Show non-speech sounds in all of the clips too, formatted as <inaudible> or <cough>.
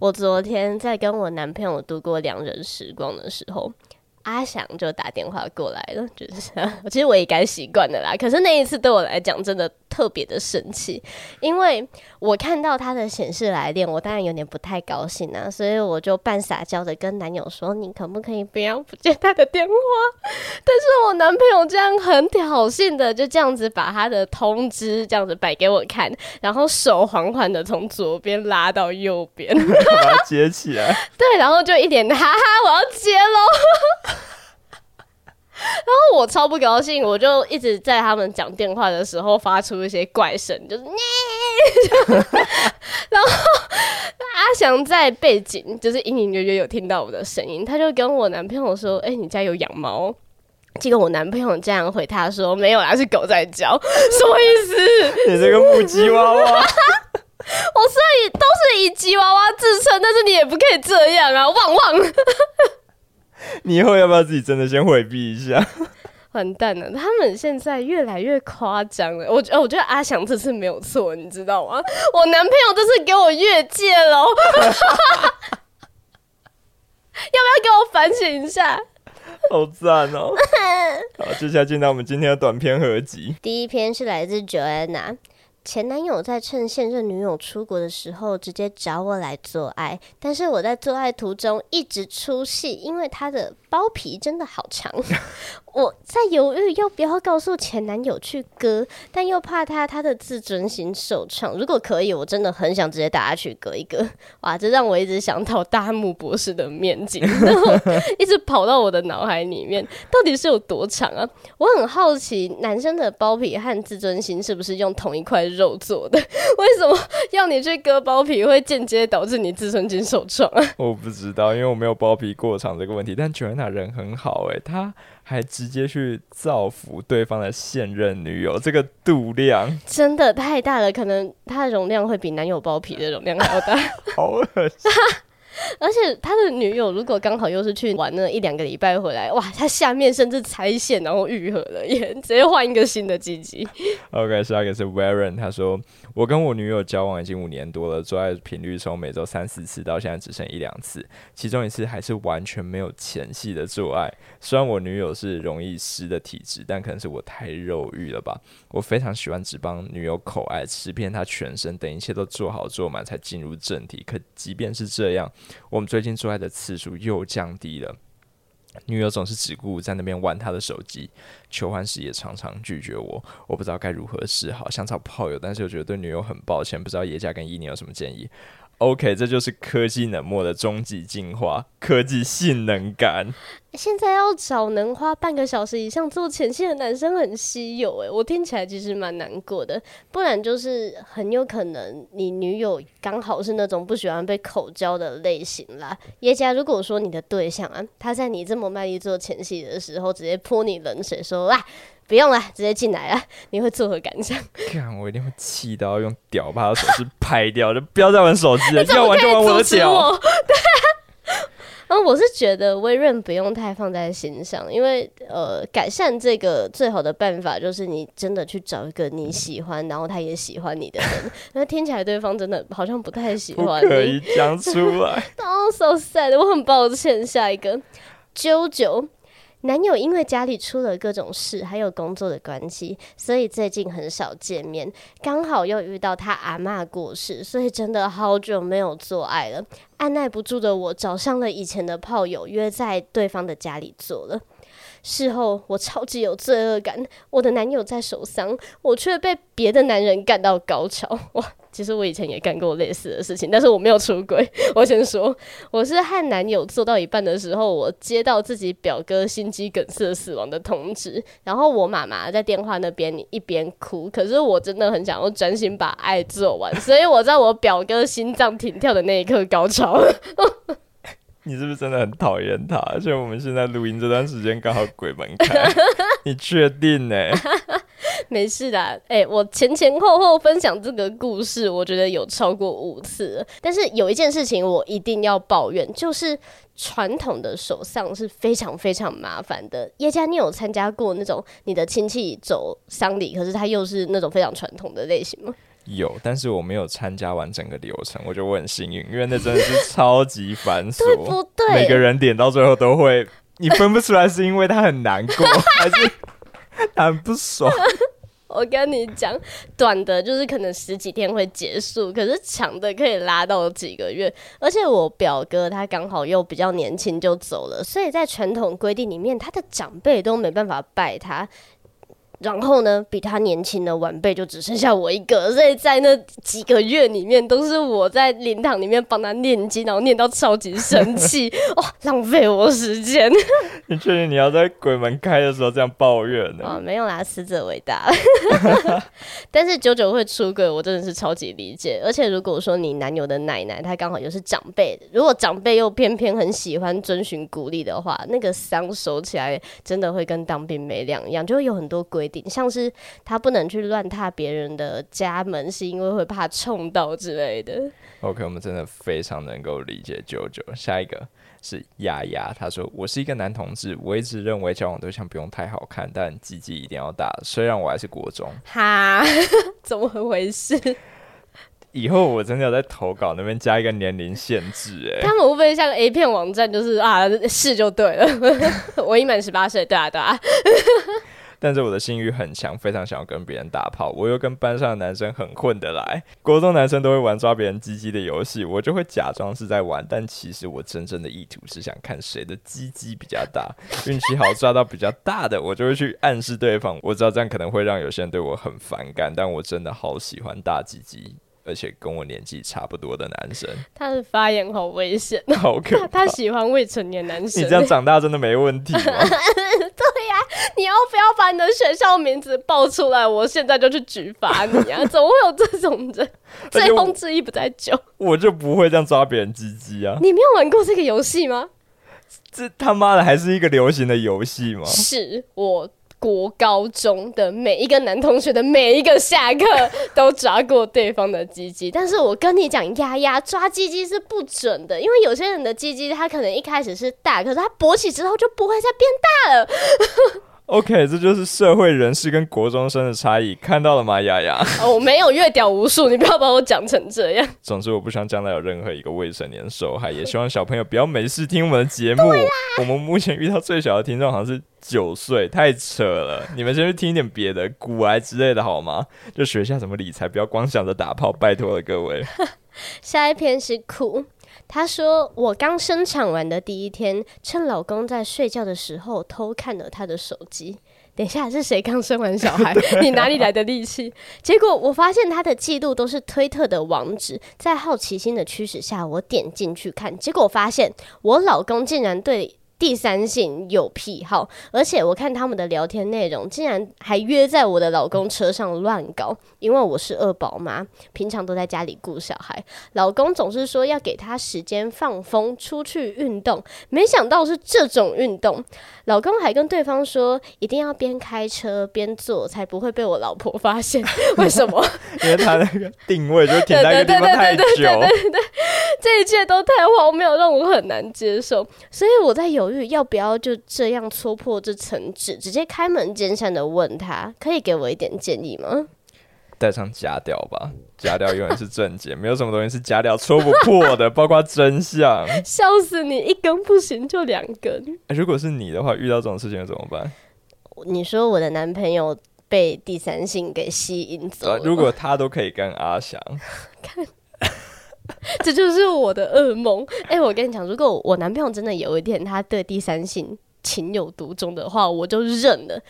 我昨天在跟我男朋友度过两人时光的时候。阿翔就打电话过来了，就是其实我也该习惯的啦。可是那一次对我来讲真的特别的生气，因为我看到他的显示来电，我当然有点不太高兴啊，所以我就半撒娇的跟男友说：“你可不可以不要不接他的电话？” <laughs> 但是我男朋友这样很挑衅的，就这样子把他的通知这样子摆给我看，然后手缓缓的从左边拉到右边，<laughs> 把它接起来。对，然后就一脸哈哈，我要接喽。<laughs> <laughs> 然后我超不高兴，我就一直在他们讲电话的时候发出一些怪声，就是你。然后阿翔在背景就是隐隐约约有听到我的声音，他就跟我男朋友说：“哎、欸，你家有养猫？”结果我男朋友这样回他说：“没有啦，是狗在叫。”什么意思？你这个母鸡娃娃，<laughs> 我虽然都是以吉娃娃自称，但是你也不可以这样啊！汪汪。<laughs> 你以后要不要自己真的先回避一下？<laughs> 完蛋了，他们现在越来越夸张了。我觉得，我觉得阿翔这次没有错，你知道吗？我男朋友这次给我越界了，<laughs> 要不要给我反省一下？好赞哦！好，接下来进到我们今天的短篇合集。第一篇是来自 Joanna。前男友在趁现任女友出国的时候，直接找我来做爱，但是我在做爱途中一直出戏，因为他的包皮真的好长。<laughs> 我在犹豫要不要告诉前男友去割，但又怕他他的自尊心受创。如果可以，我真的很想直接带他去割一割。哇，这让我一直想到大木博士的面镜，然 <laughs> 后 <laughs> 一直跑到我的脑海里面，到底是有多长啊？我很好奇，男生的包皮和自尊心是不是用同一块肉做的？<laughs> 为什么要你去割包皮，会间接导致你自尊心受创啊？<laughs> 我不知道，因为我没有包皮过长这个问题。但 Joanna 人很好，欸，诶，他。还直接去造福对方的现任女友，这个度量 <laughs> 真的太大了，可能他的容量会比男友包皮的容量还要大，好恶心。<laughs> 而且他的女友如果刚好又是去玩那一两个礼拜回来，哇，他下面甚至拆线然后愈合了，也直接换一个新的鸡鸡。OK，下一个是 Warren，他说我跟我女友交往已经五年多了，做爱频率从每周三四次到现在只剩一两次，其中一次还是完全没有前戏的做爱。虽然我女友是容易湿的体质，但可能是我太肉欲了吧。我非常喜欢只帮女友口爱，吃遍她全身，等一切都做好做满才进入正题。可即便是这样，我们最近做爱的次数又降低了，女友总是只顾在那边玩她的手机，求欢时也常常拒绝我，我不知道该如何是好，想找炮友，但是又觉得对女友很抱歉，不知道叶家跟伊宁有什么建议。OK，这就是科技冷漠的终极进化，科技性能感。现在要找能花半个小时以上做前戏的男生很稀有诶，我听起来其实蛮难过的。不然就是很有可能你女友刚好是那种不喜欢被口交的类型啦。耶加，如果说你的对象啊，他在你这么卖力做前戏的时候，直接泼你冷水说啊。不用了，直接进来了。<laughs> 你会作何感想？看，我一定会气到用屌把他手机拍掉，<laughs> 就不要再玩手机了。要玩就玩我的屌。<laughs> 对。嗯，我是觉得微润不用太放在心上，因为呃，改善这个最好的办法就是你真的去找一个你喜欢，然后他也喜欢你的人。那听起来对方真的好像不太喜欢你。可以讲出来。Oh so sad，我很抱歉。下一个，啾啾。男友因为家里出了各种事，还有工作的关系，所以最近很少见面。刚好又遇到他阿嬷过世，所以真的好久没有做爱了。按捺不住的我找上了以前的炮友，约在对方的家里做了。事后我超级有罪恶感，我的男友在守丧，我却被别的男人干到高潮。哇！其实我以前也干过类似的事情，但是我没有出轨。<laughs> 我先说，我是和男友做到一半的时候，我接到自己表哥心肌梗塞死亡的通知，然后我妈妈在电话那边一边哭，可是我真的很想要专心把爱做完，所以我在我表哥心脏停跳的那一刻高潮。你是不是真的很讨厌他？<laughs> 而且我们现在录音这段时间刚好鬼门开，<laughs> 你确定呢？<laughs> 没事的，哎、欸，我前前后后分享这个故事，我觉得有超过五次。但是有一件事情我一定要抱怨，就是传统的守丧是非常非常麻烦的。叶家，你有参加过那种你的亲戚走丧礼，可是他又是那种非常传统的类型吗？有，但是我没有参加完整个流程，我觉得我很幸运，因为那真的是超级繁琐，对不对？每个人点到最后都会，你分不出来是因为他很难过，<laughs> 还是他很不爽。我跟你讲，短的就是可能十几天会结束，可是长的可以拉到几个月。而且我表哥他刚好又比较年轻就走了，所以在传统规定里面，他的长辈都没办法拜他。然后呢，比他年轻的晚辈就只剩下我一个，所以在那几个月里面，都是我在灵堂里面帮他念经，然后念到超级生气，<laughs> 哇、哦，浪费我时间。你确定你要在鬼门开的时候这样抱怨呢？哦，没有啦，死者为大。<laughs> 但是九九会出轨，我真的是超级理解。而且如果说你男友的奶奶她刚好又是长辈，如果长辈又偏偏很喜欢遵循鼓励的话，那个丧守起来真的会跟当兵没两样，就会有很多规。像是他不能去乱踏别人的家门，是因为会怕冲到之类的。OK，我们真的非常能够理解舅舅。下一个是丫丫，他说：“我是一个男同志，我一直认为交往对象不用太好看，但鸡鸡一定要大。虽然我还是国中。”哈，<laughs> 怎么回事？以后我真的要在投稿那边加一个年龄限制，哎，他们会不会像 A 片网站，就是啊，是就对了。<laughs> 我已满十八岁，对啊，对啊。但是我的性欲很强，非常想要跟别人打炮。我又跟班上的男生很混得来，国中男生都会玩抓别人鸡鸡的游戏，我就会假装是在玩，但其实我真正的意图是想看谁的鸡鸡比较大。<laughs> 运气好抓到比较大的，我就会去暗示对方。我知道这样可能会让有些人对我很反感，但我真的好喜欢大鸡鸡。而且跟我年纪差不多的男生，他的发言好危险，好可怕。他喜欢未成年男生，你这样长大真的没问题吗？<laughs> 你要不要把你的学校名字报出来？我现在就去举发你啊！<laughs> 怎么会有这种人？醉翁之意不在酒，我就不会这样抓别人鸡鸡啊！你没有玩过这个游戏吗？这他妈的还是一个流行的游戏吗？是我。国高中的每一个男同学的每一个下课都抓过对方的鸡鸡，但是我跟你讲，丫丫抓鸡鸡是不准的，因为有些人的鸡鸡他可能一开始是大，可是他勃起之后就不会再变大了。OK，这就是社会人士跟国中生的差异，看到了吗，丫丫？<laughs> 哦，我没有越屌无数，你不要把我讲成这样。<laughs> 总之，我不希望将来有任何一个未成年受害，也希望小朋友不要没事听我们的节目。我们目前遇到最小的听众好像是九岁，太扯了。你们先去听一点别的，古癌之类的好吗？就学一下怎么理财，不要光想着打炮，拜托了各位。<laughs> 下一篇是酷。他说：“我刚生产完的第一天，趁老公在睡觉的时候偷看了他的手机。<laughs> 等一下，是谁刚生完小孩？<laughs> 你哪里来的力气？<laughs> 结果我发现他的记录都是推特的网址。在好奇心的驱使下，我点进去看，结果发现我老公竟然对。”第三性有癖好，而且我看他们的聊天内容，竟然还约在我的老公车上乱搞。因为我是二宝妈，平常都在家里顾小孩，老公总是说要给他时间放风，出去运动。没想到是这种运动，老公还跟对方说一定要边开车边做，才不会被我老婆发现。<laughs> 为什么？因为他那个定位就停在一个地方太久。对对对，这一切都太荒谬，让我很难接受。所以我在有。要不要就这样戳破这层纸，直接开门见山的问他，可以给我一点建议吗？带上假屌吧，假屌永远是正解，没有什么东西是假屌戳不破的，包括真相。<laughs> 笑死你，一根不行就两根。欸，如果是你的话，遇到这种事情怎么办？你说我的男朋友被第三性给吸引走了，如果他都可以跟阿翔 <laughs> 看。这就是我的噩梦。哎、欸，我跟你讲，如果我男朋友真的有一天他对第三性情有独钟的话，我就认了。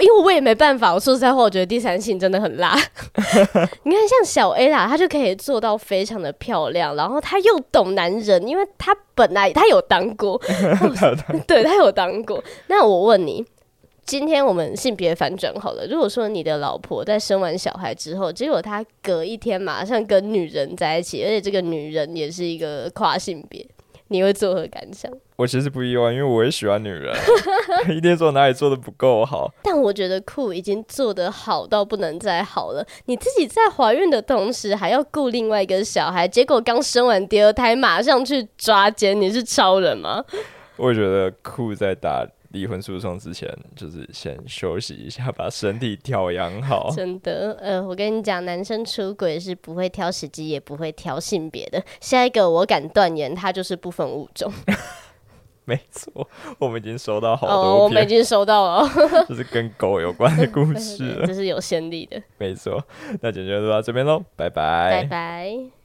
因为我也没办法。我说实在话，我觉得第三性真的很辣。<laughs> 你看，像小 A 啦，他就可以做到非常的漂亮，然后他又懂男人，因为他本来他 <laughs> 有当过，<laughs> 对他有当过。那我问你。今天我们性别反转好了。如果说你的老婆在生完小孩之后，结果她隔一天马上跟女人在一起，而且这个女人也是一个跨性别，你会作何感想？我其实不意外，因为我也喜欢女人，<laughs> 一定说哪里做的不够好。但我觉得酷已经做得好到不能再好了。你自己在怀孕的同时还要顾另外一个小孩，结果刚生完第二胎马上去抓奸，你是超人吗？我觉得酷在打。离婚诉讼之前，就是先休息一下，把身体调养好。<laughs> 真的，呃，我跟你讲，男生出轨是不会挑时机，也不会挑性别的。下一个，我敢断言，他就是不分物种。<laughs> 没错，我们已经收到好多哦，我们已经收到了，<laughs> 就是跟狗有关的故事了，这是有先例的。没错，那今天就到这边喽，拜拜，拜拜。